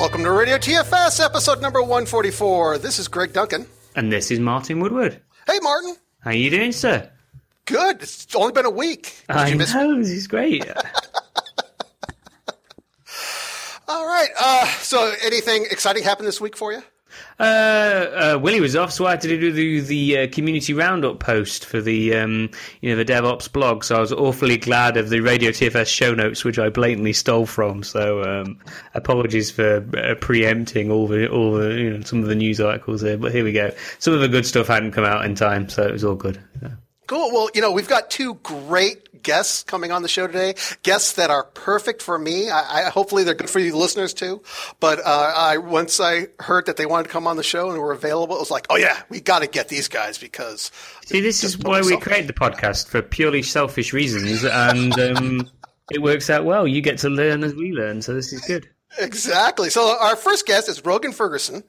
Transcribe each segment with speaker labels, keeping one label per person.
Speaker 1: Welcome to Radio TFS, episode number 144. This is Greg Duncan.
Speaker 2: And this is Martin Woodward.
Speaker 1: Hey, Martin.
Speaker 2: How you doing, sir?
Speaker 1: Good. It's only been a week.
Speaker 2: Did I know. Me? This is great.
Speaker 1: All right. Uh, so, anything exciting happened this week for you?
Speaker 2: Uh, uh, Willie was off, so I had to do the, the uh, community roundup post for the um, you know the DevOps blog. So I was awfully glad of the Radio TFS show notes, which I blatantly stole from. So um, apologies for uh, preempting all the all the you know some of the news articles there, but here we go. Some of the good stuff hadn't come out in time, so it was all good. Yeah.
Speaker 1: Cool. Well, you know, we've got two great guests coming on the show today. Guests that are perfect for me. I, I hopefully they're good for you listeners too. But uh, I once I heard that they wanted to come on the show and were available, it was like, oh yeah, we got to get these guys because.
Speaker 2: See, this is why we created the podcast for purely selfish reasons, and um, it works out well. You get to learn as we learn, so this is good.
Speaker 1: Exactly. So our first guest is Rogan Ferguson.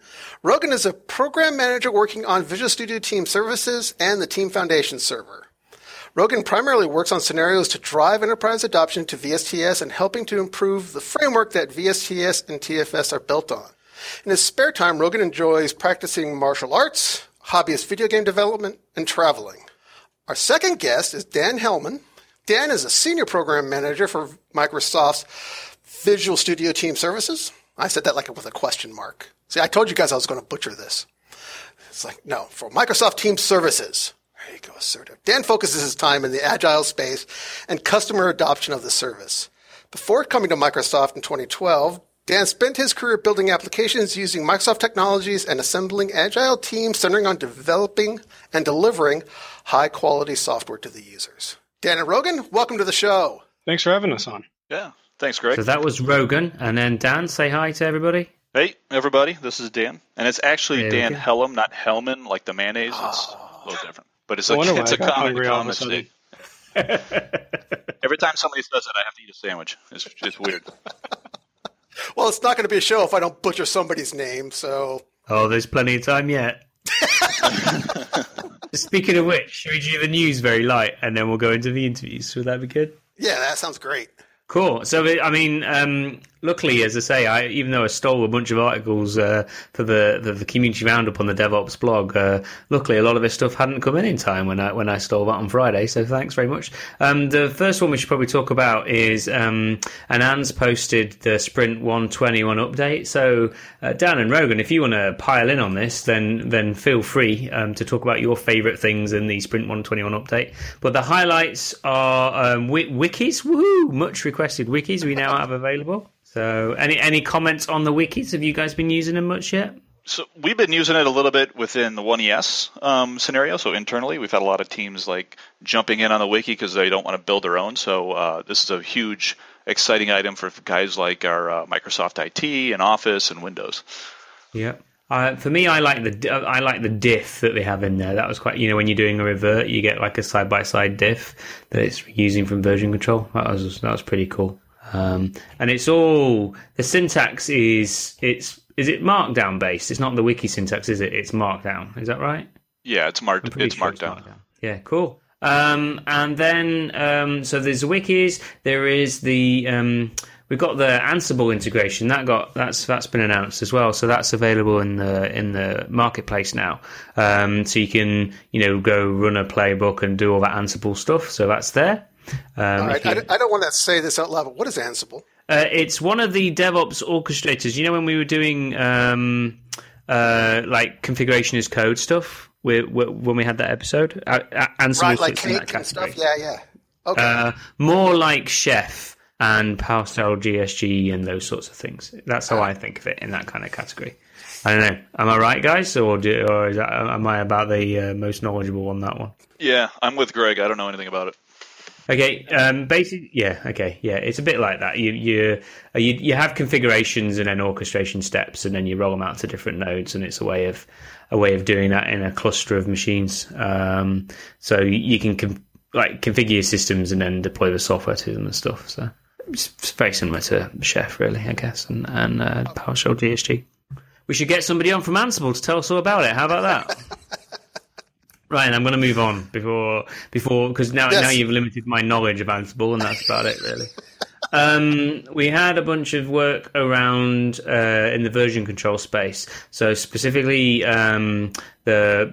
Speaker 1: Rogan is a program manager working on Visual Studio Team Services and the Team Foundation server. Rogan primarily works on scenarios to drive enterprise adoption to VSTS and helping to improve the framework that VSTS and TFS are built on. In his spare time, Rogan enjoys practicing martial arts, hobbyist video game development, and traveling. Our second guest is Dan Hellman. Dan is a senior program manager for Microsoft's Visual Studio Team Services. I said that like with a question mark. See, I told you guys I was going to butcher this. It's like, no, for Microsoft Team Services. There you go, assertive. Dan focuses his time in the agile space and customer adoption of the service. Before coming to Microsoft in 2012, Dan spent his career building applications using Microsoft technologies and assembling agile teams centering on developing and delivering high quality software to the users. Dan and Rogan, welcome to the show.
Speaker 3: Thanks for having us on.
Speaker 4: Yeah, Thanks, Greg.
Speaker 2: So that was Rogan, and then Dan, say hi to everybody.
Speaker 4: Hey, everybody, this is Dan, and it's actually there Dan Hellem, not Hellman, like the mayonnaise. It's a ah. little different, but it's a, it's a common, common mistake. Every time somebody says it, I have to eat a sandwich. It's just weird.
Speaker 1: well, it's not going to be a show if I don't butcher somebody's name. So.
Speaker 2: Oh, there's plenty of time yet. Speaking of which, should we do the news very light, and then we'll go into the interviews? Would that be good?
Speaker 1: Yeah, that sounds great.
Speaker 2: Cool. So, I mean, um, luckily, as I say, I, even though I stole a bunch of articles uh, for the, the, the, community roundup on the DevOps blog, uh, luckily a lot of this stuff hadn't come in in time when I when I stole that on Friday. So thanks very much. Um, the first one we should probably talk about is um, Anand's posted the Sprint 121 update. So uh, Dan and Rogan, if you want to pile in on this, then then feel free um, to talk about your favourite things in the Sprint 121 update. But the highlights are um, wikis. Woohoo! Much requested wikis we now have available. So, any any comments on the wikis? Have you guys been using them much yet?
Speaker 4: So we've been using it a little bit within the One ES um, scenario. So internally, we've had a lot of teams like jumping in on the wiki because they don't want to build their own. So uh, this is a huge, exciting item for guys like our uh, Microsoft IT and Office and Windows.
Speaker 2: Yeah. Uh, for me, I like the I like the diff that they have in there. That was quite you know when you're doing a revert, you get like a side by side diff that it's using from version control. That was that was pretty cool. Um, and it's all the syntax is it's is it Markdown based? It's not the wiki syntax, is it? It's Markdown. Is that right?
Speaker 4: Yeah, it's marked. It's, sure markdown. it's, markdown.
Speaker 2: Yeah, cool. Um, and then um, so there's wikis. There is the um, we've got the Ansible integration that got that's that's been announced as well. So that's available in the in the marketplace now. Um, so you can you know go run a playbook and do all that Ansible stuff. So that's there.
Speaker 1: Um, you, I, I, don't want to say this out loud, but what is Ansible?
Speaker 2: Uh, it's one of the DevOps orchestrators. You know, when we were doing um, uh, like configuration as code stuff, we, we, when we had that episode, uh, Ansible
Speaker 1: right, like cake and stuff. Yeah, yeah. Okay.
Speaker 2: Uh, more like Chef and PowerShell DSC and those sorts of things. That's how I think of it in that kind of category. I don't know. Am I right, guys, or do, or that, am I about the uh, most knowledgeable on that one?
Speaker 4: Yeah, I'm with Greg. I don't know anything about it.
Speaker 2: Okay, um, basically, yeah, okay, yeah, it's a bit like that. You you uh, you you have configurations and then orchestration steps, and then you roll them out to different nodes, and it's a way of a way of doing that in a cluster of machines. Um, so you can com- like configure your systems and then deploy the software to them and stuff. So it's very similar to Chef, really, I guess, and and uh, PowerShell DSC. We should get somebody on from Ansible to tell us all about it. How about that? Ryan, I'm going to move on before before because now yes. now you've limited my knowledge of Ansible, and that's about it, really. Um, we had a bunch of work around uh, in the version control space. So specifically, um, the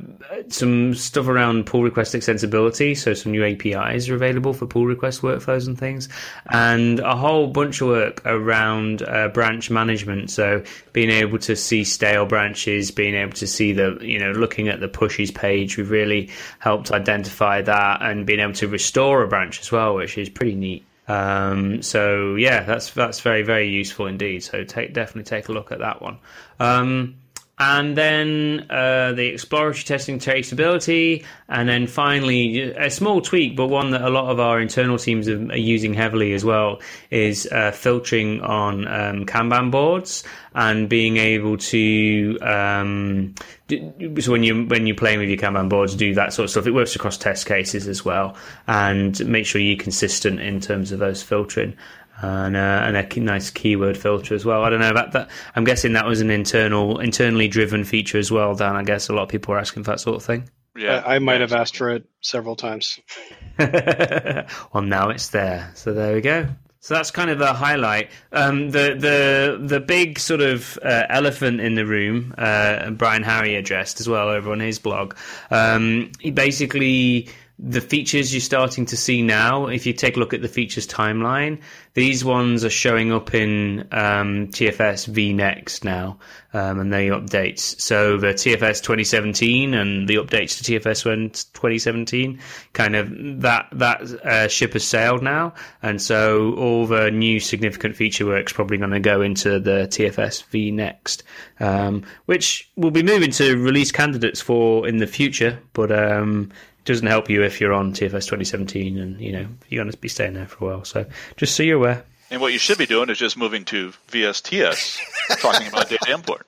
Speaker 2: some stuff around pull request extensibility. So some new APIs are available for pull request workflows and things, and a whole bunch of work around uh, branch management. So being able to see stale branches, being able to see the you know looking at the pushes page, we've really helped identify that, and being able to restore a branch as well, which is pretty neat. Um, so yeah, that's that's very very useful indeed. So take definitely take a look at that one. Um, and then uh, the exploratory testing traceability, and then finally a small tweak, but one that a lot of our internal teams are, using heavily as well, is uh, filtering on um, Kanban boards and being able to. Um, so when you when you're playing with your Kanban boards, do that sort of stuff. It works across test cases as well, and make sure you're consistent in terms of those filtering and, uh, and a nice keyword filter as well. I don't know about that. I'm guessing that was an internal, internally driven feature as well. Dan, I guess a lot of people were asking for that sort of thing.
Speaker 3: Yeah, I, I might have asked for it several times.
Speaker 2: well, now it's there. So there we go. So that's kind of the highlight. Um, the the the big sort of uh, elephant in the room. Uh, Brian Harry addressed as well over on his blog. Um, he basically the features you're starting to see now, if you take a look at the features timeline, these ones are showing up in um, TFS vNext now, um, and they updates. So the TFS 2017 and the updates to TFS 2017, kind of that that uh, ship has sailed now, and so all the new significant feature work's probably going to go into the TFS vNext, um, which we'll be moving to release candidates for in the future, but um, doesn't help you if you're on TFS 2017 and you know you're going to be staying there for a while. So just so you're aware.
Speaker 4: And what you should be doing is just moving to VSTS, talking about data import.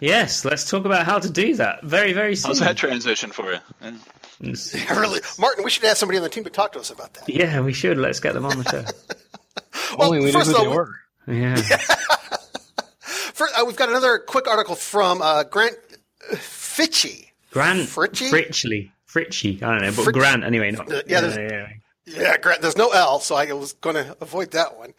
Speaker 2: Yes, let's talk about how to do that. Very, very soon.
Speaker 4: How's that transition for you?
Speaker 1: Yeah, really, Martin. We should ask somebody on the team to talk to us about that.
Speaker 2: Yeah, we should. Let's get them on the show.
Speaker 3: well, Only we knew who they were.
Speaker 2: Yeah.
Speaker 1: First, uh, we've got another quick article from uh, Grant Fitchy.
Speaker 2: Grant Fritchey? Fritchley. Fritchey. I don't know, but Fritch- Grant anyway. Not,
Speaker 1: uh, yeah, there's, yeah, yeah, Grant. There's no L, so I was going to avoid that one.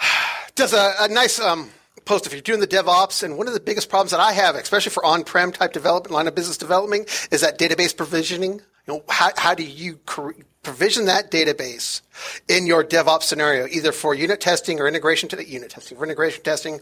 Speaker 1: Does a, a nice um, post if you're doing the DevOps, and one of the biggest problems that I have, especially for on-prem type development, line of business development, is that database provisioning. You know, how, how do you cre- provision that database in your DevOps scenario, either for unit testing or integration to the unit testing, for integration testing.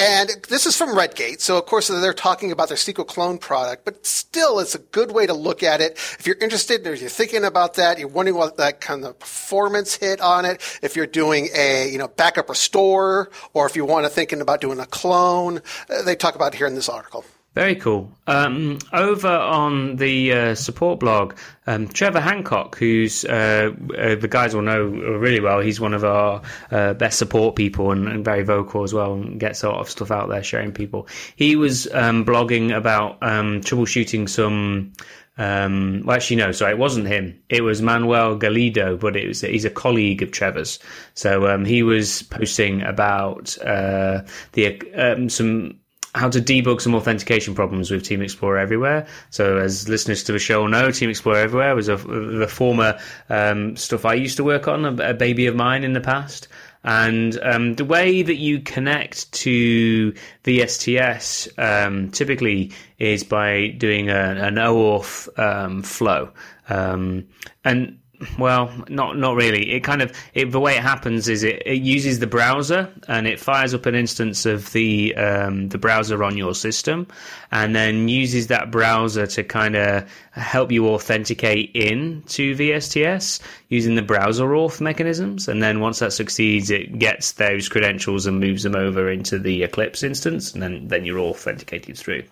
Speaker 1: And this is from Redgate. So, of course, they're talking about their SQL clone product, but still, it's a good way to look at it. If you're interested or you're thinking about that, you're wondering what that kind of performance hit on it, if you're doing a, you know, backup restore, or if you want to thinking about doing a clone, they talk about here in this article.
Speaker 2: Very cool. Um, over on the uh, support blog, um, Trevor Hancock, who's uh, uh, the guys will know really well. He's one of our uh, best support people and, and, very vocal as well, and gets a lot of stuff out there sharing people. He was um, blogging about um, troubleshooting some. Um, well, actually, no. Sorry, it wasn't him. It was Manuel Galido, but it was he's a colleague of Trevor's. So um, he was posting about uh, the um, some how to debug some authentication problems with Team Explorer Everywhere. So, as listeners to the show know, Team Explorer Everywhere was a, the former um, stuff I used to work on, a, a, baby of mine in the past. And um, the way that you connect to VSTS um, typically is by doing a, an OAuth um, flow. Um, and well, not not really. It kind of it, the way it happens is it, it uses the browser and it fires up an instance of the um, the browser on your system, and then uses that browser to kind of help you authenticate in to VSTS using the browser auth mechanisms. And then once that succeeds, it gets those credentials and moves them over into the Eclipse instance, and then then you're authenticated through.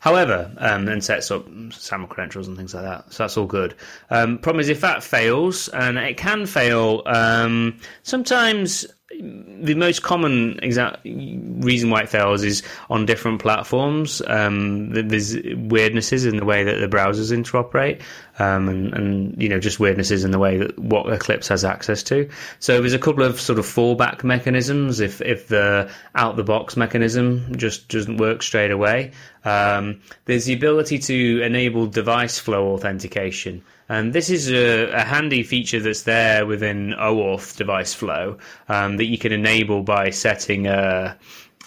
Speaker 2: However, um, and sets up SAML credentials and things like that. So that's all good. Um, problem is if that fails, and it can fail, um, sometimes the most common exact reason why it fails is on different platforms. Um, there's weirdnesses in the way that the browsers interoperate, um, and, and, you know just weirdnesses in the way that what Eclipse has access to. So there's a couple of sort of fallback mechanisms if if the out the box mechanism just doesn't work straight away. Um, there's the ability to enable device flow authentication. And this is a, a handy feature that's there within OAuth device flow um, that you can enable by setting a,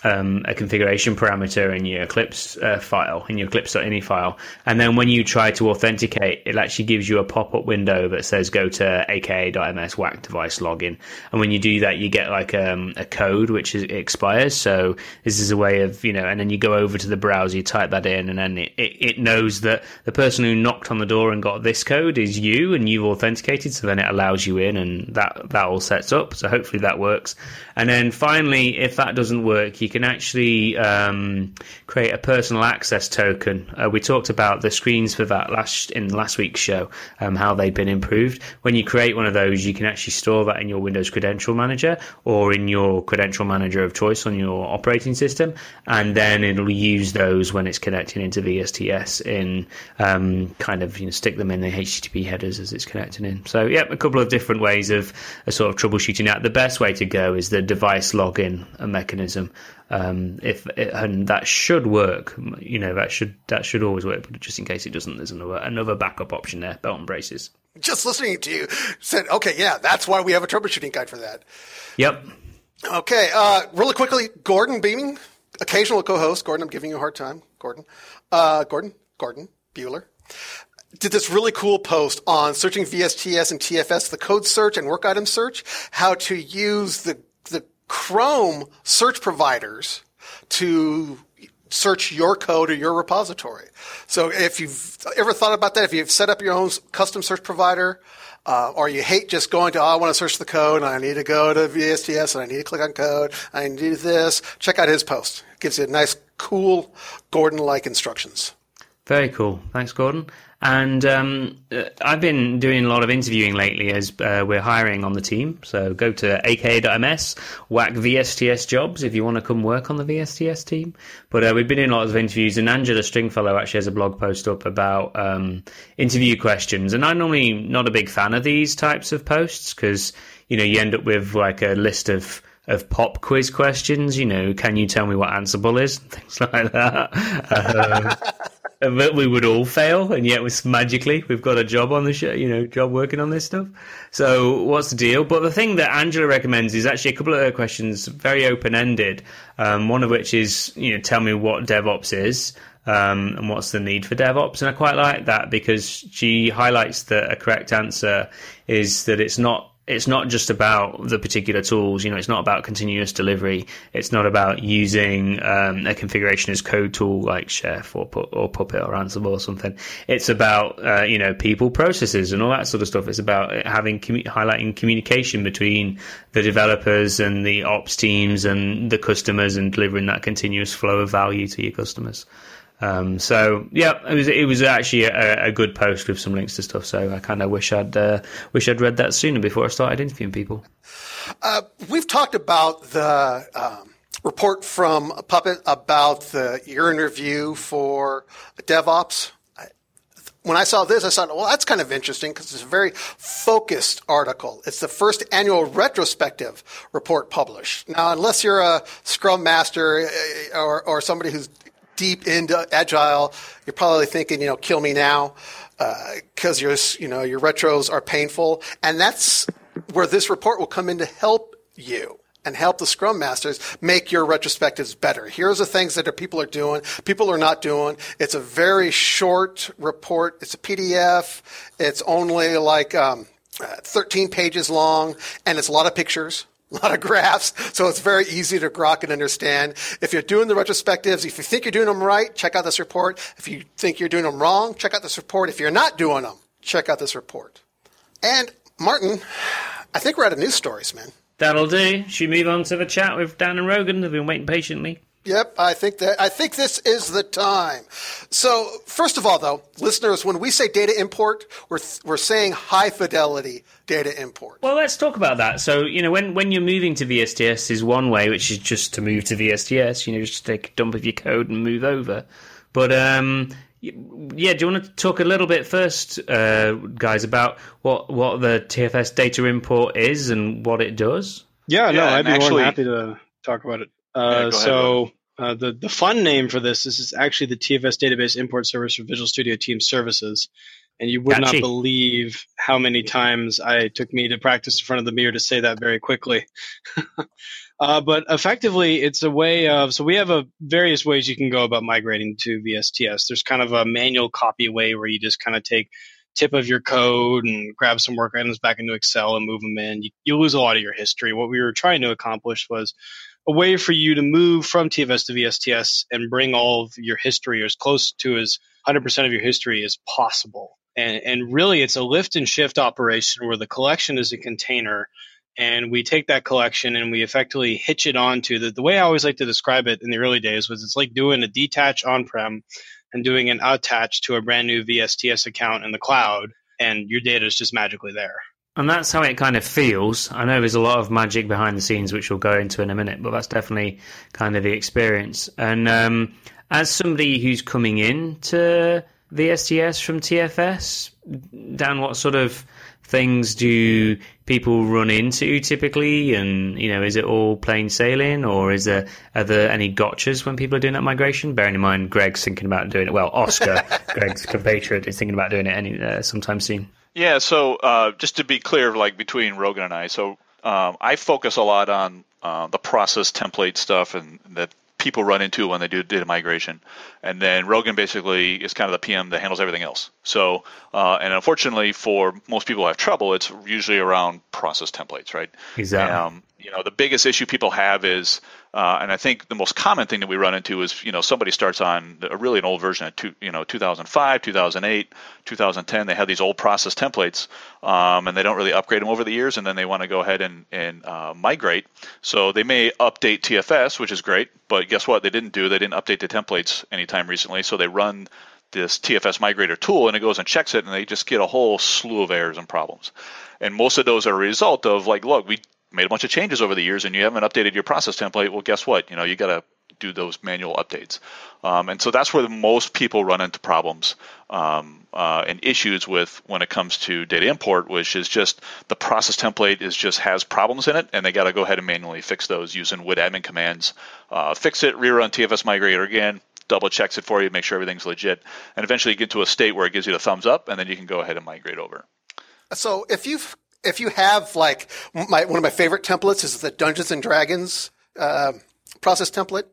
Speaker 2: um, a configuration parameter in your Eclipse uh, file, in your Eclipse.ini file. And then when you try to authenticate, it actually gives you a pop up window that says go to aka.ms WAC device login. And when you do that, you get like um, a code which is, expires. So this is a way of, you know, and then you go over to the browser, you type that in, and then it, it, it knows that the person who knocked on the door and got this code is you and you've authenticated. So then it allows you in and that, that all sets up. So hopefully that works. And then finally, if that doesn't work, you can actually um, create a personal access token. Uh, we talked about the screens for that last in last week's show, um, how they've been improved. When you create one of those, you can actually store that in your Windows Credential Manager or in your Credential Manager of choice on your operating system, and then it'll use those when it's connecting into VSTS in um, kind of you know stick them in the HTTP headers as it's connecting in. So yeah, a couple of different ways of a sort of troubleshooting that. The best way to go is the device login mechanism. Um, if and that should work, you know that should that should always work. But just in case it doesn't, there's another another backup option there. Belt and braces.
Speaker 1: Just listening to you said, okay, yeah, that's why we have a troubleshooting guide for that.
Speaker 2: Yep.
Speaker 1: Okay, uh, really quickly, Gordon Beeming, occasional co-host. Gordon, I'm giving you a hard time. Gordon, uh, Gordon, Gordon Bueller did this really cool post on searching VSTS and TFS, the code search and work item search, how to use the the Chrome search providers to search your code or your repository. So if you've ever thought about that, if you've set up your own custom search provider, uh, or you hate just going to, oh, I want to search the code and I need to go to VSTS and I need to click on code, I need to do this, check out his post. It gives you a nice, cool, Gordon-like instructions.
Speaker 2: Very cool. Thanks, Gordon. And um, uh, I've been doing a lot of interviewing lately as uh, we're hiring on the team. So go to aka.ms, whack VSTS jobs if you want to come work on the VSTS team. But uh, we've been in lots of interviews, and Angela Stringfellow actually has a blog post up about um, interview questions. And I'm normally not a big fan of these types of posts because you know you end up with like a list of of pop quiz questions. You know, can you tell me what Ansible is? Things like that. um, that we would all fail, and yet was magically we've got a job on the show, you know, job working on this stuff. So what's the deal? But the thing that Angela recommends is actually a couple of questions, very open ended. Um, one of which is, you know, tell me what DevOps is. Um, and what's the need for DevOps? And I quite like that because she highlights that a correct answer is that it's not it's not just about the particular tools. You know, it's not about continuous delivery. It's not about using um, a configuration as code tool like Chef or or Puppet or Ansible or something. It's about uh, you know people, processes, and all that sort of stuff. It's about having highlighting communication between the developers and the ops teams and the customers, and delivering that continuous flow of value to your customers. Um, so yeah, it was it was actually a, a, good post with some links to stuff. So I kind of wish I'd uh, wish I'd read that sooner before I started interviewing people.
Speaker 1: Uh, we've talked about the um, report from Puppet about the your interview for DevOps. When I saw this, I thought, well, that's kind of interesting because it's a very focused article. It's the first annual retrospective report published. Now, unless you're a Scrum Master uh, or, or somebody who's deep into agile, you're probably thinking, you know, kill me now, because uh, your you know your retros are painful, and that's where this report will come in to help you and help the scrum masters make your retrospectives better. Here's the things that people are doing, people are not doing. It's a very short report. It's a PDF. It's only like um, uh, 13 pages long, and it's a lot of pictures a lot of graphs, so it's very easy to grok and understand. If you're doing the retrospectives, if you think you're doing them right, check out this report. If you think you're doing them wrong, check out this report. If you're not doing them, check out this report. And Martin, I think we're out of news stories, man.
Speaker 2: That'll do. Should we move on to the chat with Dan and Rogan? They've been waiting patiently.
Speaker 1: Yep, I think that I think this is the time. So, first of all, though, listeners, when we say data import, we're we're saying high fidelity data import.
Speaker 2: Well, let's talk about that. So, you know, when when you're moving to VSTS is one way, which is just to move to VSTS. You know, just take a dump of your code and move over. But um, yeah, do you want to talk a little bit first, uh, guys, about what what the TFS data import is and what it does?
Speaker 3: Yeah, no, I'd be actually, more than happy to talk about it. Uh, yeah, so Uh, the the fun name for this, this is actually the TFS database import service for Visual Studio Team Services, and you would not believe how many times I took me to practice in front of the mirror to say that very quickly. uh, but effectively, it's a way of so we have a various ways you can go about migrating to VSTS. There's kind of a manual copy way where you just kind of take tip of your code and grab some work items back into Excel and move them in. You, you lose a lot of your history. What we were trying to accomplish was a way for you to move from TFS to VSTS and bring all of your history or as close to as 100% of your history as possible. And, and really, it's a lift and shift operation where the collection is a container and we take that collection and we effectively hitch it onto the, the way I always like to describe it in the early days was it's like doing a detach on prem and doing an attach to a brand new VSTS account in the cloud, and your data is just magically there.
Speaker 2: And that's how it kind of feels. I know there's a lot of magic behind the scenes, which we'll go into in a minute, but that's definitely kind of the experience. And um, as somebody who's coming in to VSTS from TFS, Dan, what sort of things do people run into typically? And you know, is it all plain sailing, or is there are there any gotchas when people are doing that migration? Bearing in mind, Greg's thinking about doing it. Well, Oscar, Greg's compatriot, is thinking about doing it any uh, sometime soon.
Speaker 4: Yeah, so uh, just to be clear, like between Rogan and I, so um, I focus a lot on uh, the process template stuff and that people run into when they do data migration. And then Rogan basically is kind of the PM that handles everything else. So, uh, and unfortunately for most people who have trouble, it's usually around process templates, right?
Speaker 2: Exactly.
Speaker 4: Um, you know, the biggest issue people have is uh, and I think the most common thing that we run into is, you know, somebody starts on a really an old version of, two, you know, 2005, 2008, 2010. They have these old process templates, um, and they don't really upgrade them over the years, and then they want to go ahead and, and uh, migrate. So they may update TFS, which is great, but guess what? They didn't do. They didn't update the templates anytime recently, so they run this TFS migrator tool, and it goes and checks it, and they just get a whole slew of errors and problems. And most of those are a result of like, look, we made a bunch of changes over the years and you haven't updated your process template, well, guess what? You know, you got to do those manual updates. Um, and so that's where most people run into problems um, uh, and issues with when it comes to data import, which is just the process template is just has problems in it, and they got to go ahead and manually fix those using WIT admin commands. Uh, fix it, rerun TFS migrator again, double checks it for you, make sure everything's legit, and eventually you get to a state where it gives you the thumbs up, and then you can go ahead and migrate over.
Speaker 1: So if you've if you have like my one of my favorite templates is the Dungeons and Dragons uh, process template.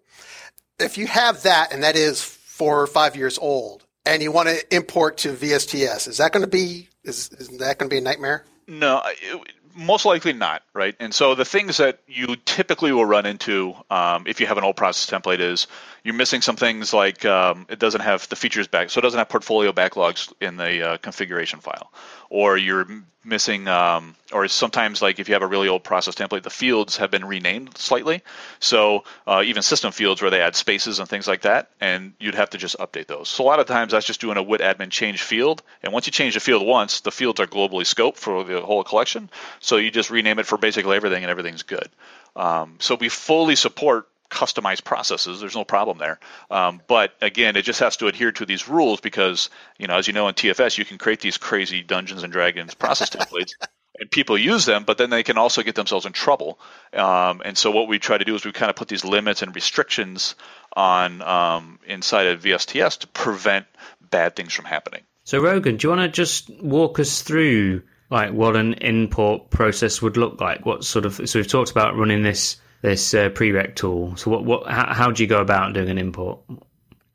Speaker 1: If you have that and that is four or five years old, and you want to import to VSTS, is that going to be is, is that going to be a nightmare?
Speaker 4: No, it, most likely not, right? And so the things that you typically will run into um, if you have an old process template is you're missing some things like um, it doesn't have the features back, so it doesn't have portfolio backlogs in the uh, configuration file, or you're missing, um, or sometimes like if you have a really old process template, the fields have been renamed slightly, so uh, even system fields where they add spaces and things like that, and you'd have to just update those. So a lot of times that's just doing a WIT admin change field, and once you change the field once, the fields are globally scoped for the whole collection, so you just rename it for basically everything, and everything's good. Um, so we fully support customized processes. There's no problem there. Um, but again, it just has to adhere to these rules because, you know, as you know in TFS, you can create these crazy Dungeons and Dragons process templates. And people use them, but then they can also get themselves in trouble. Um, and so what we try to do is we kind of put these limits and restrictions on um, inside of VSTS to prevent bad things from happening.
Speaker 2: So Rogan, do you want to just walk us through like what an import process would look like? What sort of so we've talked about running this this uh, prereq tool. So what what how, how do you go about doing an import?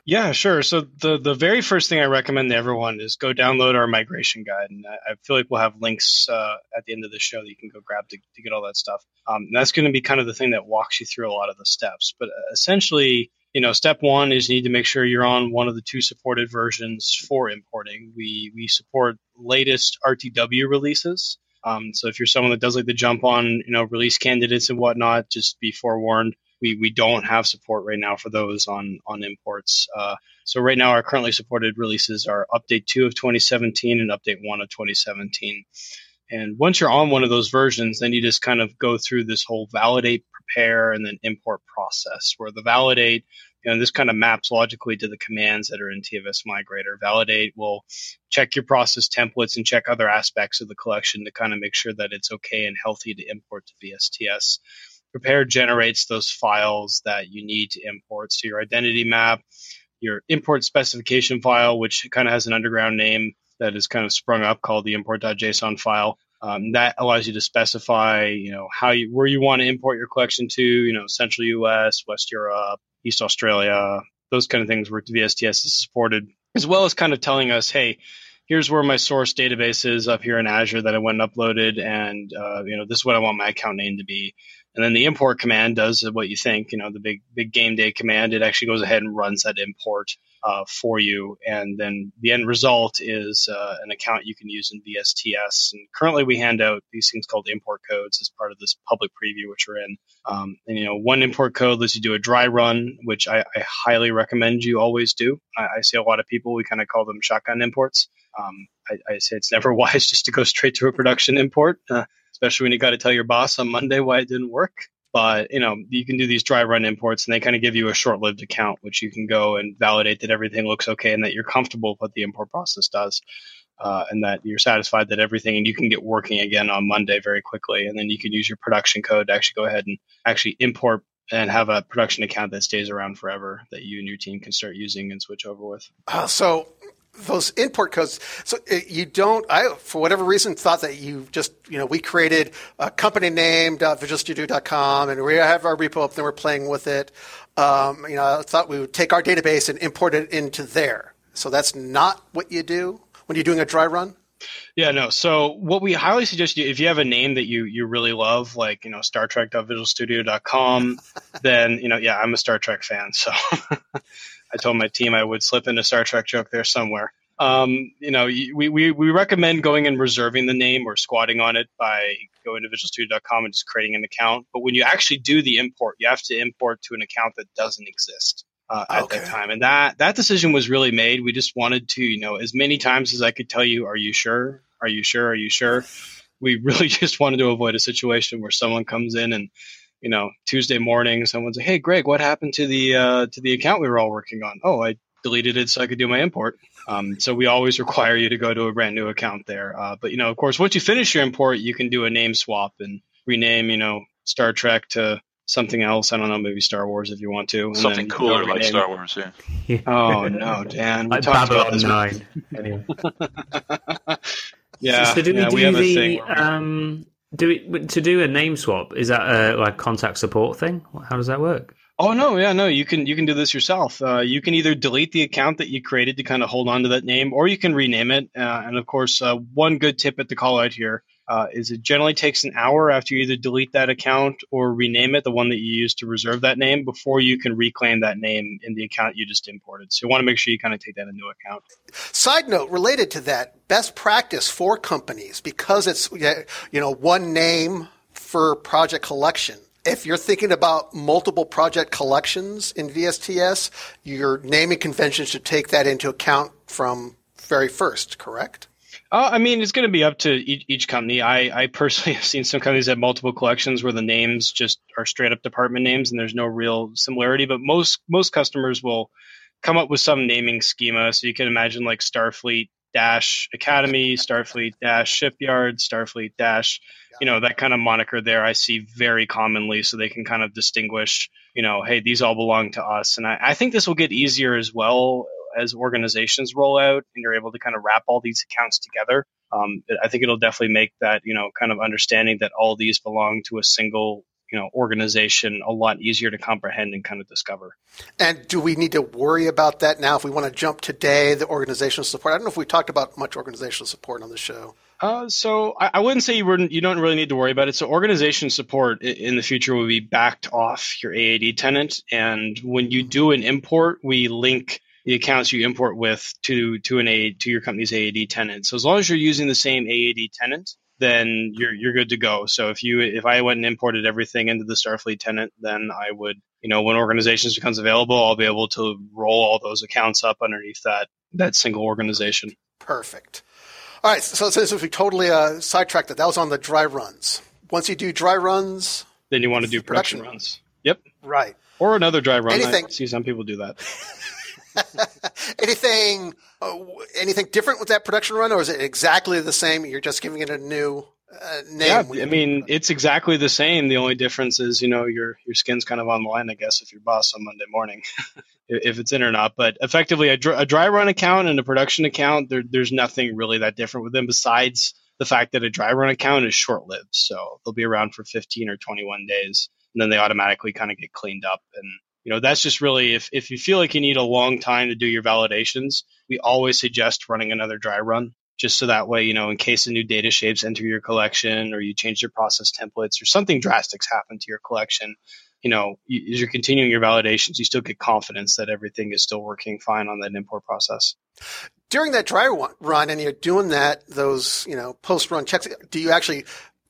Speaker 3: Yeah, sure. So the the very first thing I recommend to everyone is go download our migration guide, and I, I feel like we'll have links uh, at the end of the show that you can go grab to, to get all that stuff. Um, that's going to be kind of the thing that walks you through a lot of the steps. But uh, essentially, you know, step one is you need to make sure you're on one of the two supported versions for importing. We we support latest RTW releases. Um, so if you're someone that does like the jump on, you know, release candidates and whatnot, just be forewarned. We, we don't have support right now for those on on imports. Uh, so right now, our currently supported releases are update two of 2017 and update one of 2017. And once you're on one of those versions, then you just kind of go through this whole validate, prepare, and then import process. Where the validate know, this kind of maps logically to the commands that are in TFS Migrator. Validate will check your process templates and check other aspects of the collection to kind of make sure that it's okay and healthy to import to VSTS. prepare generates those files that you need to import. So your identity map, your import specification file, which kind of has an underground name that is kind of sprung up called the import.json file. Um, that allows you to specify, you know, how you where you want to import your collection to, you know, Central U.S., West Europe, East Australia, those kind of things where VSTS is supported, as well as kind of telling us, hey, here's where my source database is up here in Azure that I went and uploaded, and uh, you know, this is what I want my account name to be. And then the import command does what you think, you know, the big big game day command. It actually goes ahead and runs that import uh, for you, and then the end result is uh, an account you can use in VSTS. And currently, we hand out these things called import codes as part of this public preview, which we're in. Um, and you know, one import code lets you do a dry run, which I, I highly recommend you always do. I, I, see a lot of people we kind of call them shotgun imports. Um, I, I, say it's never wise just to go straight to a production import. Uh, especially when you got to tell your boss on Monday why it didn't work. But you know, you can do these dry run imports, and they kind of give you a short-lived account, which you can go and validate that everything looks okay and that you're comfortable with what the import process does, uh, and that you're satisfied that everything, and you can get working again on Monday very quickly, and then you can use your production code to actually go ahead and actually import and have a production account that stays around forever that you and your team can start using and switch over with.
Speaker 1: Uh, so those import codes. So uh, you don't. I, for whatever reason, thought that you just, you know, we created a company name visualstudio.com and we have our repo up, then we're playing with it. Um, you know, I thought we would take our database and import it into there. So that's not what you do when you're doing a dry run.
Speaker 3: Yeah, no. So what we highly suggest you, if you have a name that you you really love, like you know Star Trek.visualstudio.com, then you know yeah, I'm a Star Trek fan, so I told my team I would slip in a Star Trek joke there somewhere. Um, you know, we, we, we recommend going and reserving the name or squatting on it by going to visualstudio.com and just creating an account. But when you actually do the import, you have to import to an account that doesn't exist uh, at okay. that time. And that, that decision was really made. We just wanted to, you know, as many times as I could tell you, are you sure? Are you sure? Are you sure? We really just wanted to avoid a situation where someone comes in and you know, Tuesday morning, someone's like, "Hey, Greg, what happened to the uh, to the account we were all working on?" Oh, I deleted it so I could do my import. Um, so we always require you to go to a brand new account there. Uh, but you know, of course, once you finish your import, you can do a name swap and rename, you know, Star Trek to something else. I don't know, maybe Star Wars if you want to.
Speaker 4: Something cooler like Star Wars, yeah.
Speaker 3: oh no, Dan.
Speaker 2: We like Babylon Nine. anyway.
Speaker 3: yeah.
Speaker 2: So, so
Speaker 3: yeah,
Speaker 2: we do the um, do it to do a name swap? Is that a like contact support thing? How does that work?
Speaker 3: Oh no, yeah, no. You can you can do this yourself. Uh, you can either delete the account that you created to kind of hold on to that name, or you can rename it. Uh, and of course, uh, one good tip at the call out here uh, is it generally takes an hour after you either delete that account or rename it, the one that you used to reserve that name, before you can reclaim that name in the account you just imported. So you want to make sure you kind of take that into account.
Speaker 1: Side note related to that, best practice for companies because it's you know one name for project collection. If you're thinking about multiple project collections in VSTS, your naming convention should take that into account from very first, correct?
Speaker 3: Uh, I mean, it's going to be up to each, each, company. I, I personally have seen some companies have multiple collections where the names just are straight up department names and there's no real similarity. But most most customers will come up with some naming schema. So you can imagine like Starfleet dash Academy, Starfleet dash Shipyard, Starfleet dash, you know, that kind of moniker there. I see very commonly, so they can kind of distinguish. You know, hey, these all belong to us, and I, I think this will get easier as well as organizations roll out and you're able to kind of wrap all these accounts together. Um, I think it'll definitely make that, you know, kind of understanding that all these belong to a single you know organization a lot easier to comprehend and kind of discover.
Speaker 1: And do we need to worry about that now if we want to jump today the organizational support? I don't know if we talked about much organizational support on the show.
Speaker 3: Uh, so I, I, wouldn't say you wouldn't you don't really need to worry about it. So organization support in the future will be backed off your AAD tenant, and when you do an import, we link the accounts you import with to to an A to your company's AAD tenant. So as long as you're using the same AAD tenant, then you're you're good to go. So if you if I went and imported everything into the Starfleet tenant, then I would you know when organizations becomes available, I'll be able to roll all those accounts up underneath that that single organization.
Speaker 1: Perfect. All right. So since we totally uh, sidetracked that, that was on the dry runs. Once you do dry runs,
Speaker 3: then you want to do production, production runs. Yep.
Speaker 1: Right.
Speaker 3: Or another dry run. Anything. I see some people do that.
Speaker 1: anything uh, anything different with that production run, or is it exactly the same? You're just giving it a new uh, name.
Speaker 3: Yeah, I mean, it's exactly the same. The only difference is, you know, your your skin's kind of on the line, I guess, if you're boss on Monday morning, if it's in or not. But effectively, a, dry, a dry run account and a production account, there, there's nothing really that different with them besides the fact that a dry run account is short lived. So they'll be around for 15 or 21 days, and then they automatically kind of get cleaned up. And you know, that's just really if if you feel like you need a long time to do your validations, we always suggest running another dry run just so that way, you know, in case a new data shapes enter your collection or you change your process templates or something drastic's happened to your collection, you know, as you're continuing your validations, you still get confidence that everything is still working fine on that import process.
Speaker 1: During that dry run, and you're doing that, those, you know, post run checks, do you actually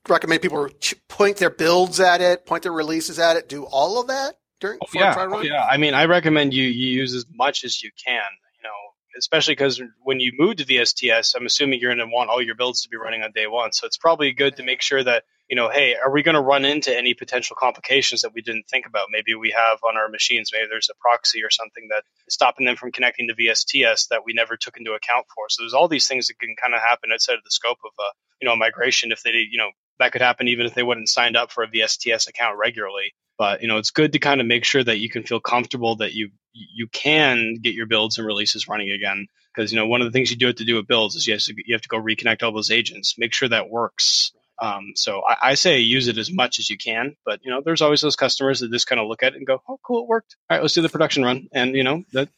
Speaker 1: recommend people point their builds at it, point their releases at it, do all of that during
Speaker 3: oh, yeah, oh, yeah. I mean, I recommend you, you use as much as you can You know, especially because when you move to VSTS, I'm assuming you're going to want all your builds to be running on day one. So it's probably good to make sure that, you know, hey, are we going to run into any potential complications that we didn't think about? Maybe we have on our machines, maybe there's a proxy or something that is stopping them from connecting to VSTS that we never took into account for. So there's all these things that can kind of happen outside of the scope of, a, you know, a migration if they, you know, that could happen even if they wouldn't signed up for a VSTS account regularly. But you know, it's good to kind of make sure that you can feel comfortable that you you can get your builds and releases running again. Because you know, one of the things you do have to do with builds is you have to, you have to go reconnect all those agents, make sure that works. Um, so I, I, say use it as much as you can, but you know, there's always those customers that just kind of look at it and go, "Oh, cool, it worked. All right, let's do the production run." And you know, that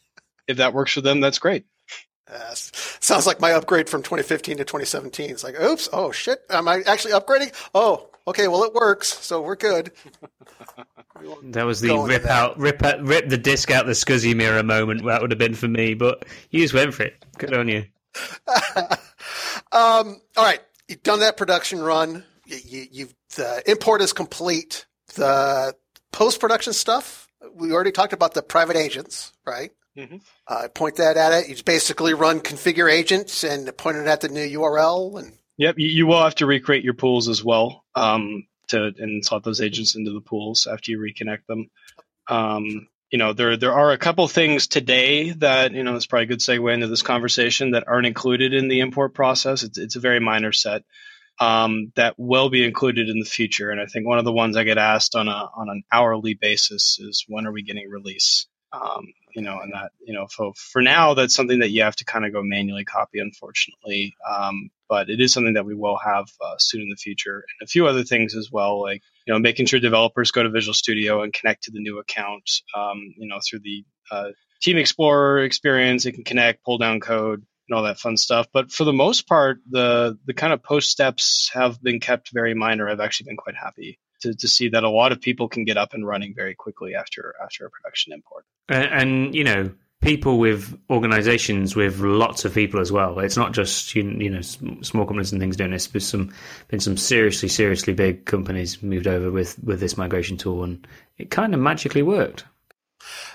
Speaker 3: if that works for them, that's great.
Speaker 1: Uh, sounds like my upgrade from 2015 to 2017. It's like, oops, oh shit, am I actually upgrading? Oh, okay, well it works, so we're good.
Speaker 2: that was the rip out, rip out, rip the disc out the SCSI mirror moment. That would have been for me, but you just went for it. Good on you.
Speaker 1: um, all right, you've done that production run. You, you, the import is complete. The post production stuff. We already talked about the private agents, right? Mm-hmm. Uh, point that at it. You basically run configure agents and point it at the new URL. And
Speaker 3: yep, you, you will have to recreate your pools as well um, to and slot those agents into the pools after you reconnect them. Um, you know, there there are a couple things today that you know it's probably a good segue into this conversation that aren't included in the import process. It's it's a very minor set. Um, that will be included in the future. And I think one of the ones I get asked on a on an hourly basis is when are we getting release? Um, you know, and that, you know, for, for now, that's something that you have to kind of go manually copy, unfortunately. Um, but it is something that we will have uh, soon in the future. And a few other things as well, like, you know, making sure developers go to Visual Studio and connect to the new account, um, you know, through the uh, Team Explorer experience. They can connect, pull down code, and all that fun stuff. But for the most part, the the kind of post steps have been kept very minor. I've actually been quite happy to, to see that a lot of people can get up and running very quickly after after a production import.
Speaker 2: And, and you know, people with organizations with lots of people as well. It's not just you, you know small companies and things doing this. There's some been some seriously seriously big companies moved over with with this migration tool, and it kind of magically worked.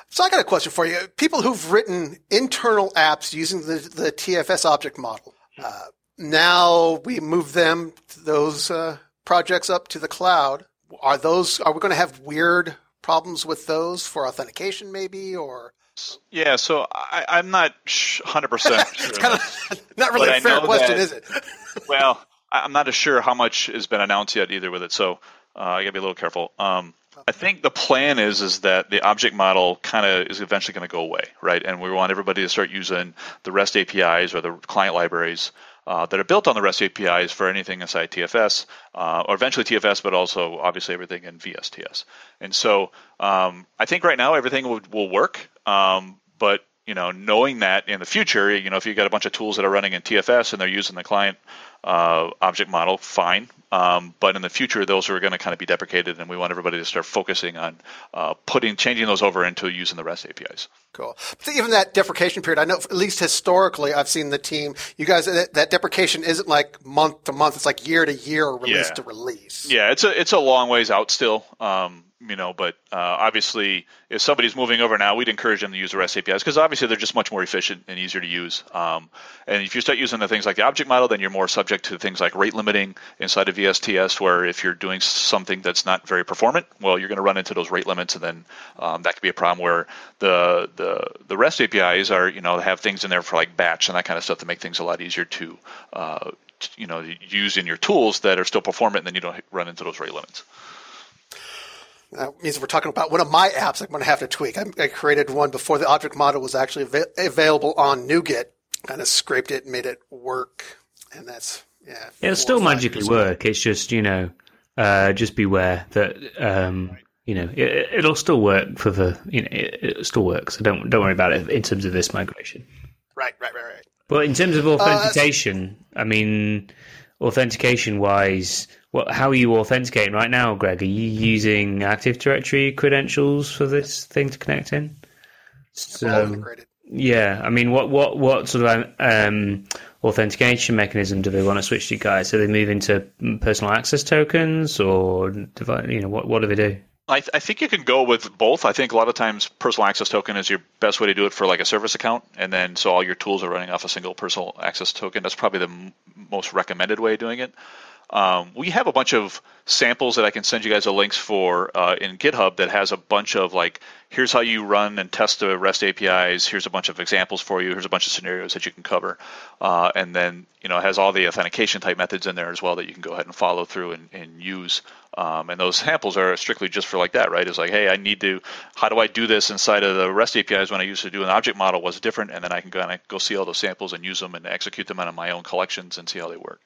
Speaker 1: So I got a question for you. People who've written internal apps using the, the TFS object model. Uh, now we move them those uh, projects up to the cloud are those are we going to have weird problems with those for authentication maybe or?
Speaker 4: Yeah so I, am not 100% sure
Speaker 1: it's kind of not really a fair question that, is it?
Speaker 4: Well i'm not as sure how much has been announced yet either with it so uh, i gotta be a little careful. Um, I think the plan is is that the object model kind of is eventually going to go away, right? And we want everybody to start using the REST APIs or the client libraries uh, that are built on the REST APIs for anything inside TFS, uh, or eventually TFS, but also obviously everything in VSTS. And so um, I think right now everything will, will work, um, but you know, knowing that in the future, you know, if you've got a bunch of tools that are running in TFS and they're using the client uh, object model, fine. Um, but in the future, those are going to kind of be deprecated, and we want everybody to start focusing on uh, putting, changing those over into using the REST APIs.
Speaker 1: Cool. But even that deprecation period, I know at least historically, I've seen the team. You guys, that, that deprecation isn't like month to month; it's like year to year, or release yeah. to release.
Speaker 4: Yeah, it's a it's a long ways out still. Um, you know, but uh, obviously, if somebody's moving over now, we'd encourage them to use the REST APIs because obviously they're just much more efficient and easier to use. Um, and if you start using the things like the object model, then you're more subject to things like rate limiting inside of VSTS, where if you're doing something that's not very performant, well, you're going to run into those rate limits, and then um, that could be a problem. Where the the the REST APIs are, you know, have things in there for like batch and that kind of stuff to make things a lot easier to uh, you know use in your tools that are still performant, and then you don't run into those rate limits.
Speaker 1: That means we're talking about one of my apps I'm going to have to tweak. I, I created one before the object model was actually av- available on NuGet. Kind of scraped it, and made it work, and that's yeah.
Speaker 2: It'll still magically work. It's just you know, uh, just beware that um, you know it, will still work for the you know it, it still works. So don't don't worry about it in terms of this migration.
Speaker 1: Right, right, right, right.
Speaker 2: But in terms of uh, authentication, uh, I mean, authentication wise, what, how are you authenticating right now, Greg? Are you using Active Directory credentials for this thing to connect in?
Speaker 1: So,
Speaker 2: yeah, I mean, what what what sort of um, authentication mechanism do they want to switch to, guys? So they move into personal access tokens, or you know, what what do they do?
Speaker 4: I, th- I, think you can go with both. I think a lot of times personal access token is your best way to do it for like a service account, and then so all your tools are running off a single personal access token. That's probably the m- most recommended way of doing it. Um, we have a bunch of samples that I can send you guys a links for uh, in GitHub that has a bunch of like, here's how you run and test the REST APIs. Here's a bunch of examples for you. Here's a bunch of scenarios that you can cover, uh, and then you know it has all the authentication type methods in there as well that you can go ahead and follow through and, and use. Um, and those samples are strictly just for like that, right? It's like, hey, I need to, how do I do this inside of the REST APIs when I used to do an object model was different, and then I can kind of go see all those samples and use them and execute them out of my own collections and see how they work.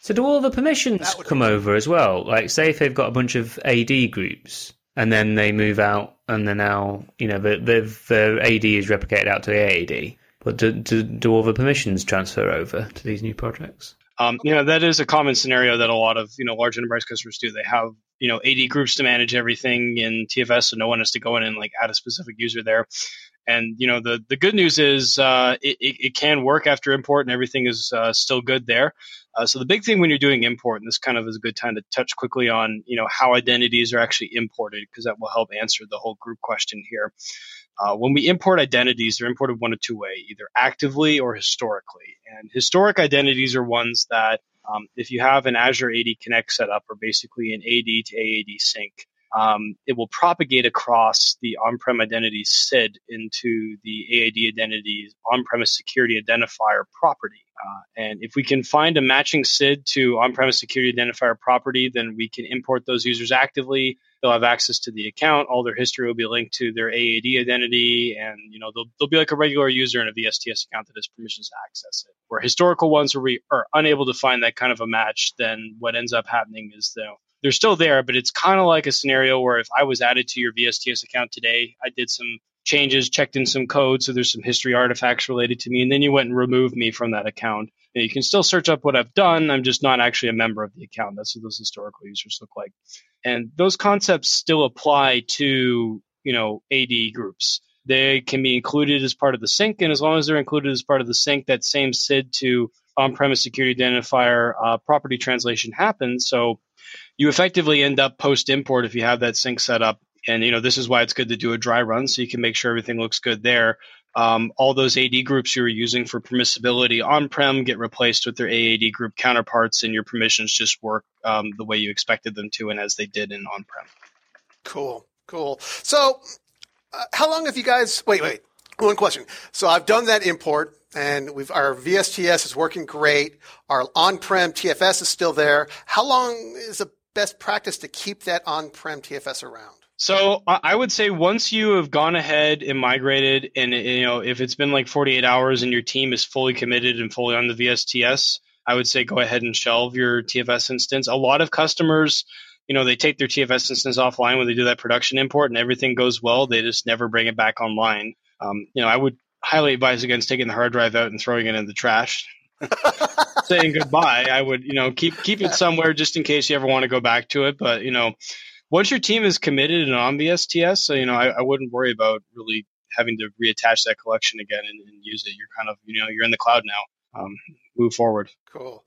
Speaker 2: So do all the permissions come over as well? Like, say if they've got a bunch of AD groups and then they move out and they're now, you know, the, the, the AD is replicated out to the AAD. But do, do, do all the permissions transfer over to these new projects?
Speaker 3: Um, you know, that is a common scenario that a lot of, you know, large enterprise customers do. They have, you know, AD groups to manage everything in TFS, so no one has to go in and like add a specific user there. And you know the the good news is uh, it, it, can work after import and everything is uh, still good there. Uh, so the big thing when you're doing import, and this kind of is a good time to touch quickly on you know how identities are actually imported because that will help answer the whole group question here. Uh, when we import identities, they're imported one of two way, either actively or historically. And historic identities are ones that um, if you have an Azure AD Connect set up, or basically an AD to AAD sync, um, it will propagate across the on-prem identity SID into the AAD identity on-premise security identifier property. Uh, and if we can find a matching SID to on-premise security identifier property, then we can import those users actively. They'll have access to the account. All their history will be linked to their AAD identity, and you know they'll, they'll be like a regular user in a VSTS account that has permissions to access it. Where historical ones where we are unable to find that kind of a match, then what ends up happening is though they're still there, but it's kind of like a scenario where if I was added to your VSTS account today, I did some changes, checked in some code, so there's some history artifacts related to me, and then you went and removed me from that account. Now, you can still search up what I've done. I'm just not actually a member of the account. That's what those historical users look like. And those concepts still apply to, you know, AD groups. They can be included as part of the sync, and as long as they're included as part of the sync, that same SID to on-premise security identifier uh, property translation happens. So you effectively end up post import if you have that sync set up. And you know this is why it's good to do a dry run so you can make sure everything looks good there. Um, all those AD groups you were using for permissibility on-prem get replaced with their AAD group counterparts, and your permissions just work um, the way you expected them to, and as they did in on-prem.
Speaker 1: Cool, cool. So, uh, how long have you guys? Wait, wait. One question. So I've done that import and we've our VSTS is working great. Our on-prem TFS is still there. How long is the best practice to keep that on-prem TFS around?
Speaker 3: So I would say once you have gone ahead and migrated, and you know if it's been like 48 hours and your team is fully committed and fully on the VSTS, I would say go ahead and shelve your TFS instance. A lot of customers, you know, they take their TFS instance offline when they do that production import, and everything goes well. They just never bring it back online. Um, you know, I would highly advise against taking the hard drive out and throwing it in the trash. saying goodbye. I would, you know, keep keep it somewhere just in case you ever want to go back to it. But you know, once your team is committed and on the STS, so you know, I, I wouldn't worry about really having to reattach that collection again and, and, use it. You're kind of, you know, you're in the cloud now. Um, move forward.
Speaker 1: Cool.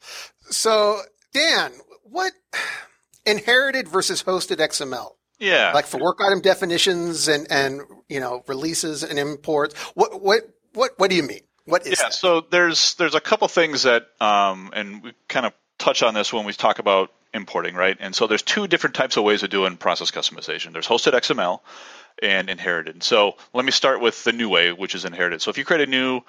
Speaker 1: So, Dan, what inherited versus hosted XML?
Speaker 4: Yeah.
Speaker 1: Like for work item definitions and, and you know, releases and imports. What what what what do you mean? What is
Speaker 4: Yeah,
Speaker 1: that?
Speaker 4: so there's there's a couple things that um and we kind of touch on this when we talk about importing, right? And so there's two different types of ways of doing process customization. There's hosted XML and inherited. So let me start with the new way, which is inherited. So if you create a new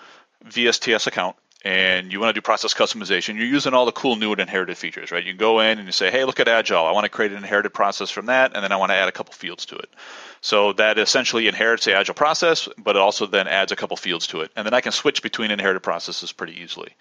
Speaker 4: VSTS account and you want to do process customization, you're using all the cool new and inherited features, right? You go in and you say, hey, look at Agile. I want to create an inherited process from that, and then I want to add a couple fields to it. So that essentially inherits the Agile process, but it also then adds a couple fields to it. And then I can switch between inherited processes pretty easily.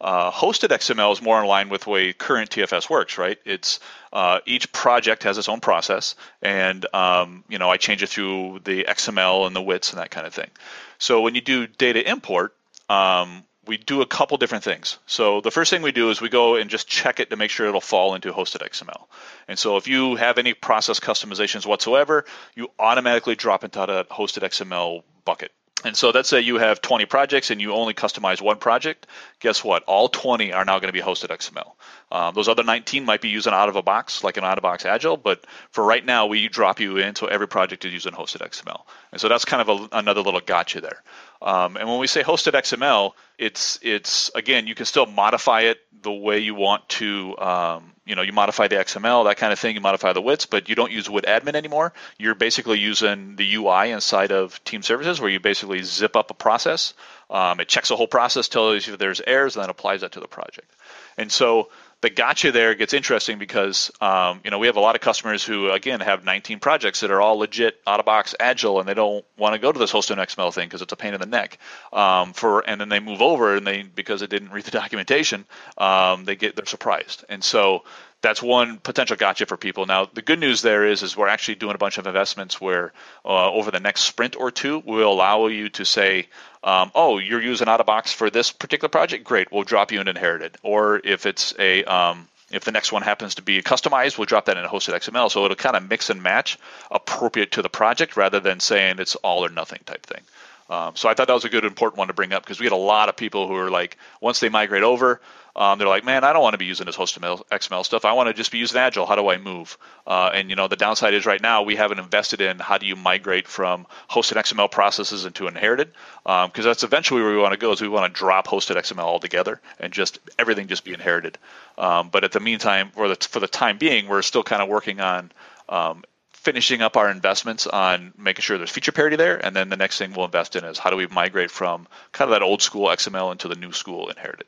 Speaker 4: Uh, hosted XML is more in line with the way current TFS works, right? It's uh, each project has its own process, and um, you know I change it through the XML and the WITs and that kind of thing. So when you do data import, um, we do a couple different things. So the first thing we do is we go and just check it to make sure it'll fall into hosted XML. And so if you have any process customizations whatsoever, you automatically drop into that hosted XML bucket. And so let's say you have 20 projects and you only customize one project. Guess what? All 20 are now going to be hosted XML. Um, those other 19 might be using out of a box, like an out of box Agile, but for right now, we drop you in so every project is using hosted XML. And so that's kind of a, another little gotcha there. Um, and when we say hosted XML, it's it's again you can still modify it the way you want to. Um, you know, you modify the XML, that kind of thing. You modify the WITs, but you don't use WIT admin anymore. You're basically using the UI inside of Team Services, where you basically zip up a process. Um, it checks the whole process, tells you if there's errors, and then applies that to the project. And so the gotcha there gets interesting because um, you know we have a lot of customers who again have 19 projects that are all legit out of box agile and they don't want to go to this hosted XML thing because it's a pain in the neck. Um, for and then they move over and they because they didn't read the documentation, um, they get they're surprised. And so that's one potential gotcha for people. Now, the good news there is, is we're actually doing a bunch of investments where uh, over the next sprint or two, we'll allow you to say, um, oh, you're using out of box for this particular project? Great, we'll drop you an inherited. Or if it's a um, if the next one happens to be customized, we'll drop that in a hosted XML. So it'll kind of mix and match appropriate to the project rather than saying it's all or nothing type thing. Um, so I thought that was a good important one to bring up because we had a lot of people who are like, once they migrate over, um, they're like, man, I don't want to be using this hosted XML stuff. I want to just be using Agile. How do I move? Uh, and you know, the downside is right now we haven't invested in how do you migrate from hosted XML processes into inherited, because um, that's eventually where we want to go. Is we want to drop hosted XML altogether and just everything just be inherited. Um, but at the meantime, or the, for the time being, we're still kind of working on um, finishing up our investments on making sure there's feature parity there, and then the next thing we'll invest in is how do we migrate from kind of that old school XML into the new school inherited.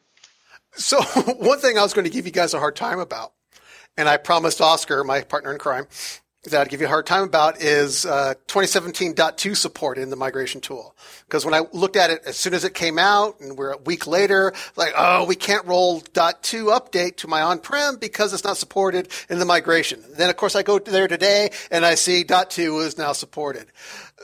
Speaker 1: So one thing I was going to give you guys a hard time about, and I promised Oscar, my partner in crime, that I'd give you a hard time about is uh, 2017.2 support in the migration tool. Because when I looked at it as soon as it came out, and we're a week later, like, oh, we can't roll .2 update to my on-prem because it's not supported in the migration. Then, of course, I go there today and I see .2 is now supported.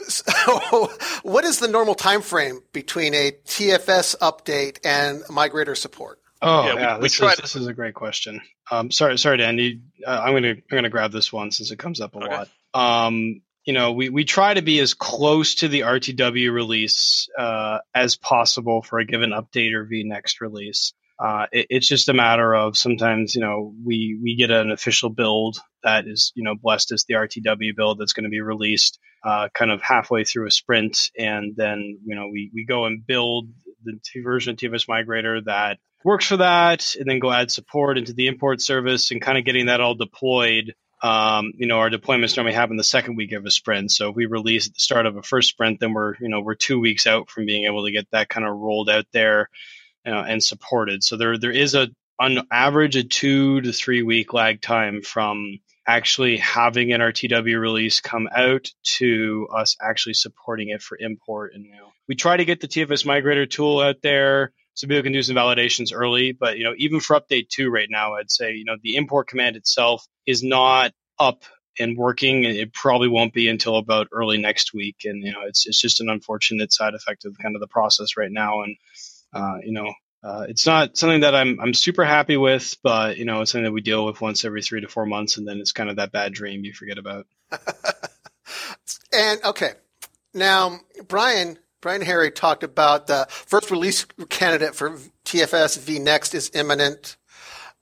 Speaker 1: So, what is the normal time frame between a TFS update and migrator support?
Speaker 3: Oh yeah, yeah we, this, we is, this is a great question. Um, sorry, sorry, Danny. Uh, I'm gonna I'm gonna grab this one since it comes up a okay. lot. Um, you know, we, we try to be as close to the RTW release uh, as possible for a given update or vNext release. Uh, it, it's just a matter of sometimes, you know, we, we get an official build that is, you know, blessed as the RTW build that's going to be released uh, kind of halfway through a sprint. And then, you know, we, we go and build the version of TFS Migrator that works for that, and then go add support into the import service and kind of getting that all deployed. Um, you know, our deployments normally happen the second week of a sprint. So if we release at the start of a first sprint, then we're, you know, we're two weeks out from being able to get that kind of rolled out there and supported. So there, there is a, on average, a two to three week lag time from actually having an RTW release come out to us actually supporting it for import. And you know, we try to get the TFS migrator tool out there so people can do some validations early. But you know, even for update two right now, I'd say you know the import command itself is not up and working. It probably won't be until about early next week, and you know, it's it's just an unfortunate side effect of kind of the process right now. And uh, you know, uh, it's not something that I'm I'm super happy with, but you know, it's something that we deal with once every three to four months, and then it's kind of that bad dream you forget about.
Speaker 1: and okay, now Brian Brian Harry talked about the first release candidate for TFS vNext is imminent.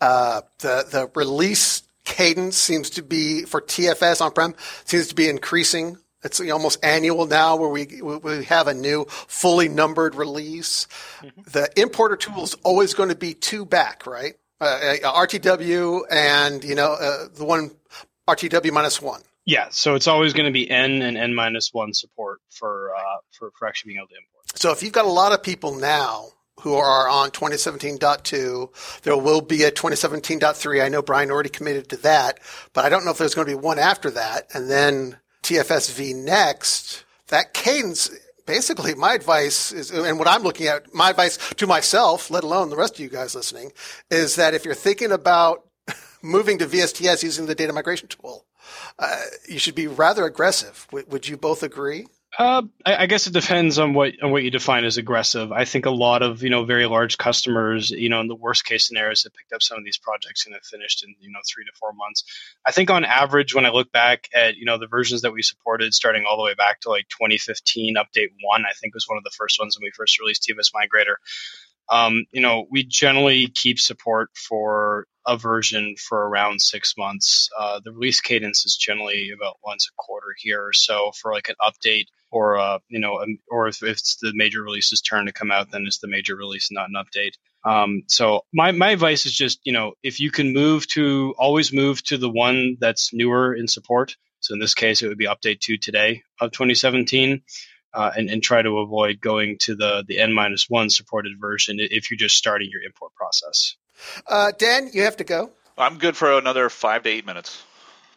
Speaker 1: Uh, the the release cadence seems to be for TFS on-prem seems to be increasing. It's almost annual now, where we we have a new fully numbered release. Mm-hmm. The importer tool is always going to be two back, right? Uh, uh RTW and you know uh, the one RTW minus one.
Speaker 3: Yeah, so it's always going to be n and n minus one support for uh, for for actually being able to import.
Speaker 1: So if you've got a lot of people now who are on 2017.2. There will be a 2017.3. I know Brian already committed to that, but I don't know if there's going to be one after that. And then TFS vNext. That cadence, basically, my advice is, and what I'm looking at, my advice to myself, let alone the rest of you guys listening, is that if you're thinking about moving to VSTS using the data migration tool, uh, you should be rather aggressive. W- would you both agree?
Speaker 3: Uh, I, I, guess it depends on what on what you define as aggressive. I think a lot of you know very large customers, you know, in the worst case scenarios, have picked up some of these projects and have finished in you know three to four months. I think on average, when I look back at you know the versions that we supported, starting all the way back to like 2015, update one, I think was one of the first ones when we first released TFS Migrator. Um, you know, we generally keep support for a version for around six months. Uh, the release cadence is generally about once a quarter here or so for like an update or uh, you know, um, or if, it's the major release's turn to come out, then it's the major release, not an update. Um, so my my advice is just you know if you can move to always move to the one that's newer in support. So in this case, it would be update two today of 2017. Uh, and, and try to avoid going to the, the N minus one supported version if you're just starting your import process.
Speaker 1: Uh, Dan, you have to go.
Speaker 4: I'm good for another five to eight minutes.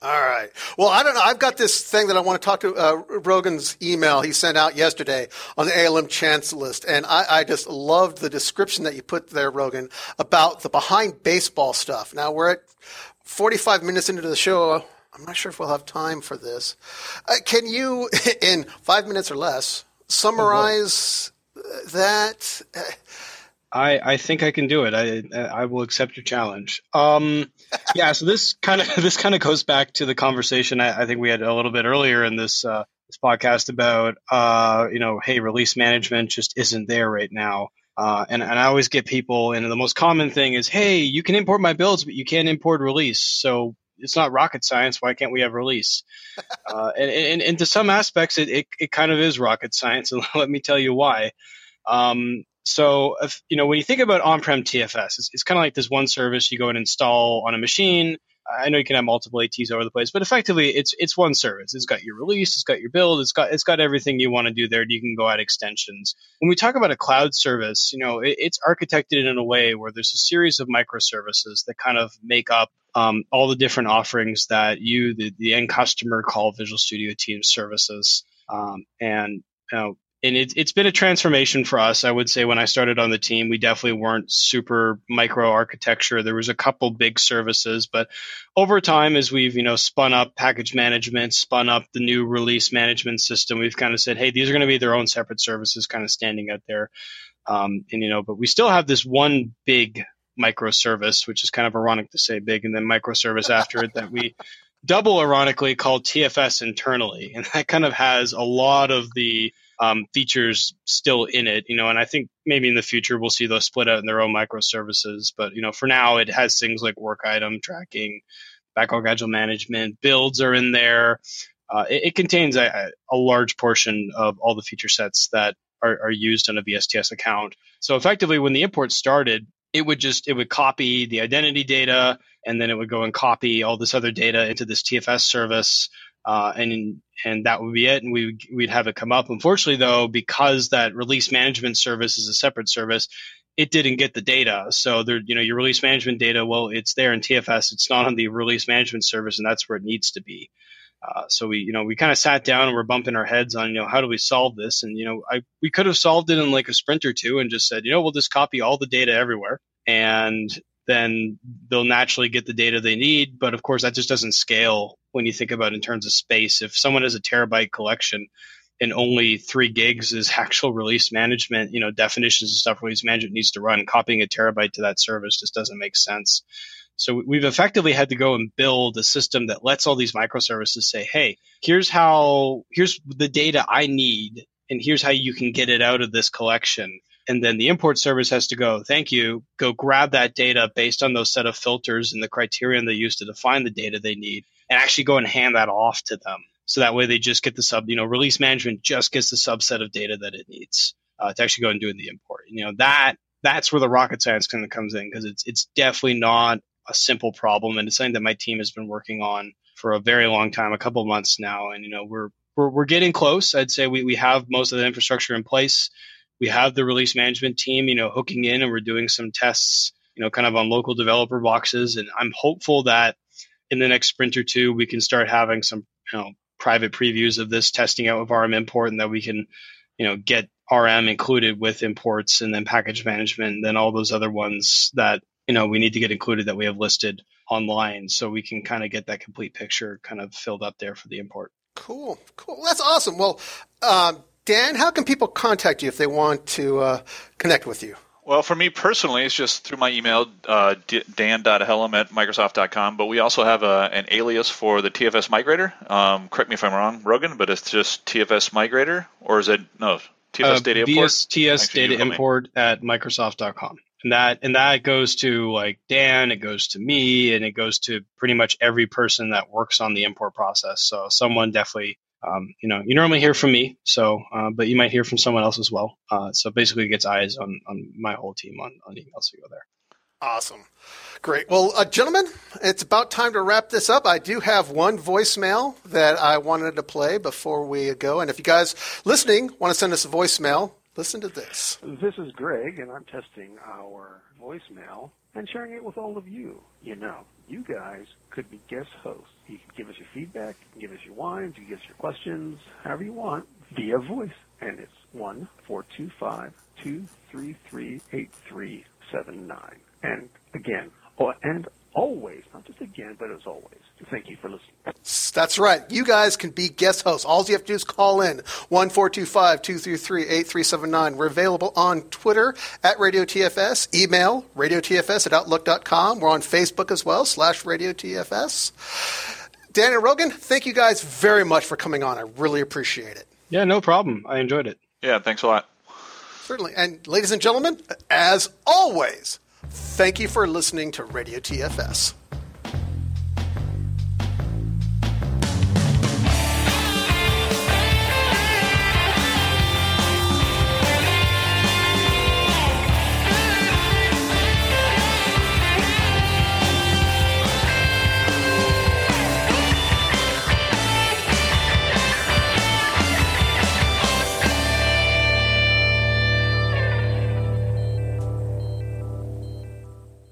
Speaker 1: All right. Well, I don't know. I've got this thing that I want to talk to uh, Rogan's email he sent out yesterday on the ALM chance list. And I, I, just loved the description that you put there, Rogan, about the behind baseball stuff. Now we're at 45 minutes into the show. I'm not sure if we'll have time for this. Uh, can you, in five minutes or less, summarize that?
Speaker 3: I, I think I can do it. I I will accept your challenge. Um, yeah. So this kind of this kind of goes back to the conversation I, I, think we had a little bit earlier in this uh, this podcast about uh, you know, hey, release management just isn't there right now. Uh, and, and I always get people, and the most common thing is, hey, you can import my builds, but you can't import release. So it's not rocket science. Why can't we have release? Uh, and, and, and, to some aspects, it, it, it, kind of is rocket science. And let me tell you why. Um, so, if, you know, when you think about on-prem TFS, it's, it's kind of like this one service you go and install on a machine. I know you can have multiple ATs over the place, but effectively, it's it's one service. It's got your release, it's got your build, it's got it's got everything you want to do there. And you can go add extensions. When we talk about a cloud service, you know, it, it's architected in a way where there's a series of microservices that kind of make up um, all the different offerings that you, the, the end customer, call Visual Studio Team services. Um, and you know, and it, it's been a transformation for us. I would say when I started on the team, we definitely weren't super micro architecture. There was a couple big services, but over time, as we've you know spun up package management, spun up the new release management system, we've kind of said, hey, these are going to be their own separate services, kind of standing out there. Um, and you know, but we still have this one big microservice, which is kind of ironic to say big, and then microservice after it that we double ironically called TFS internally, and that kind of has a lot of the um, features still in it, you know, and I think maybe in the future we'll see those split out in their own microservices. But you know, for now it has things like work item tracking, backlog agile management, builds are in there. Uh, it, it, contains a, a, large portion of all the feature sets that are, are used on a VSTS account. So effectively, when the import started, it would just it would copy the identity data and then it would go and copy all this other data into this TFS service uh, and and that would be it, and we we'd have it come up. Unfortunately, though, because that release management service is a separate service, it didn't get the data. So there, you know, your release management data, well, it's there in TFS. It's not on the release management service, and that's where it needs to be. Uh, so we, you know, we kind of sat down and we're bumping our heads on, you know, how do we solve this? And you know, I we could have solved it in like a sprint or two and just said, you know, we'll just copy all the data everywhere, and then they'll naturally get the data they need. But of course, that just doesn't scale when you think about in terms of space. If someone has a terabyte collection and only three gigs is actual release management, you know, definitions and stuff release management needs to run, copying a terabyte to that service just doesn't make sense. So we've effectively had to go and build a system that lets all these microservices say, hey, here's how, here's the data I need, and here's how you can get it out of this collection and then the import service has to go, thank you, go grab that data based on those set of filters and the criterion they use to define the data they need, and actually go and hand that off to them. So that way they just get the sub, you know, release management just gets the subset of data that it needs uh, to actually go and do the import. You know, that that's where the rocket science kind of comes in because it's it's definitely not a simple problem, and it's something that my team has been working on for a very long time, a couple months now, and you know we're we're, we're getting close. I'd say we, we have most of the infrastructure in place we have the release management team, you know, hooking in and we're doing some tests, you know, kind of on local developer boxes. And I'm hopeful that in the next sprint or two, we can start having some, you know, private previews of this testing out with RM import and that we can, you know, get RM included with imports and then package management and then all those other ones that, you know, we need to get included that we have listed online so we can kind of get that complete picture kind of filled up there for the import.
Speaker 1: Cool, cool. That's awesome. Well, um, Dan, how can people contact you if they want to uh, connect with you?
Speaker 4: Well, for me personally, it's just through my email, uh, dan.hellem at Microsoft.com. But we also have a, uh, an alias for the TFS Migrator. Um, correct me if I'm wrong, Rogan, but it's just TFS Migrator, or is it no TFS uh, Data Import?
Speaker 3: VSTS Data Import at Microsoft.com and that and that goes to like Dan, it goes to me, and it goes to pretty much every person that works on the import process. So someone definitely, um, you know, you normally hear from me, so uh, but you might hear from someone else as well. Uh, so basically, it gets eyes on on my whole team on on emails to go there.
Speaker 1: Awesome. Great. Well, uh, gentlemen, it's about time to wrap this up. I do have one voicemail that I wanted to play before we go. And if you guys listening want to send us a voicemail, Listen to this.
Speaker 5: This is Greg, and I'm testing our voicemail and sharing it with all of you. You know, you guys could be guest hosts. You can give us your feedback, you can give us your whines, you can give us your questions, however you want, via voice. And it's one four two five two three three eight three seven nine. And again, oh, and always, not just again, but as always, thank you for listening.
Speaker 1: That's right. You guys can be guest hosts. All you have to do is call in 1425 233 8379. We're available on Twitter at Radio TFS, email radiotfs at outlook.com. We're on Facebook as well, slash Radio TFS. Dan and Rogan, thank you guys very much for coming on. I really appreciate it.
Speaker 3: Yeah, no problem. I enjoyed it.
Speaker 4: Yeah, thanks a lot.
Speaker 1: Certainly. And ladies and gentlemen, as always, Thank you for listening to Radio TFS.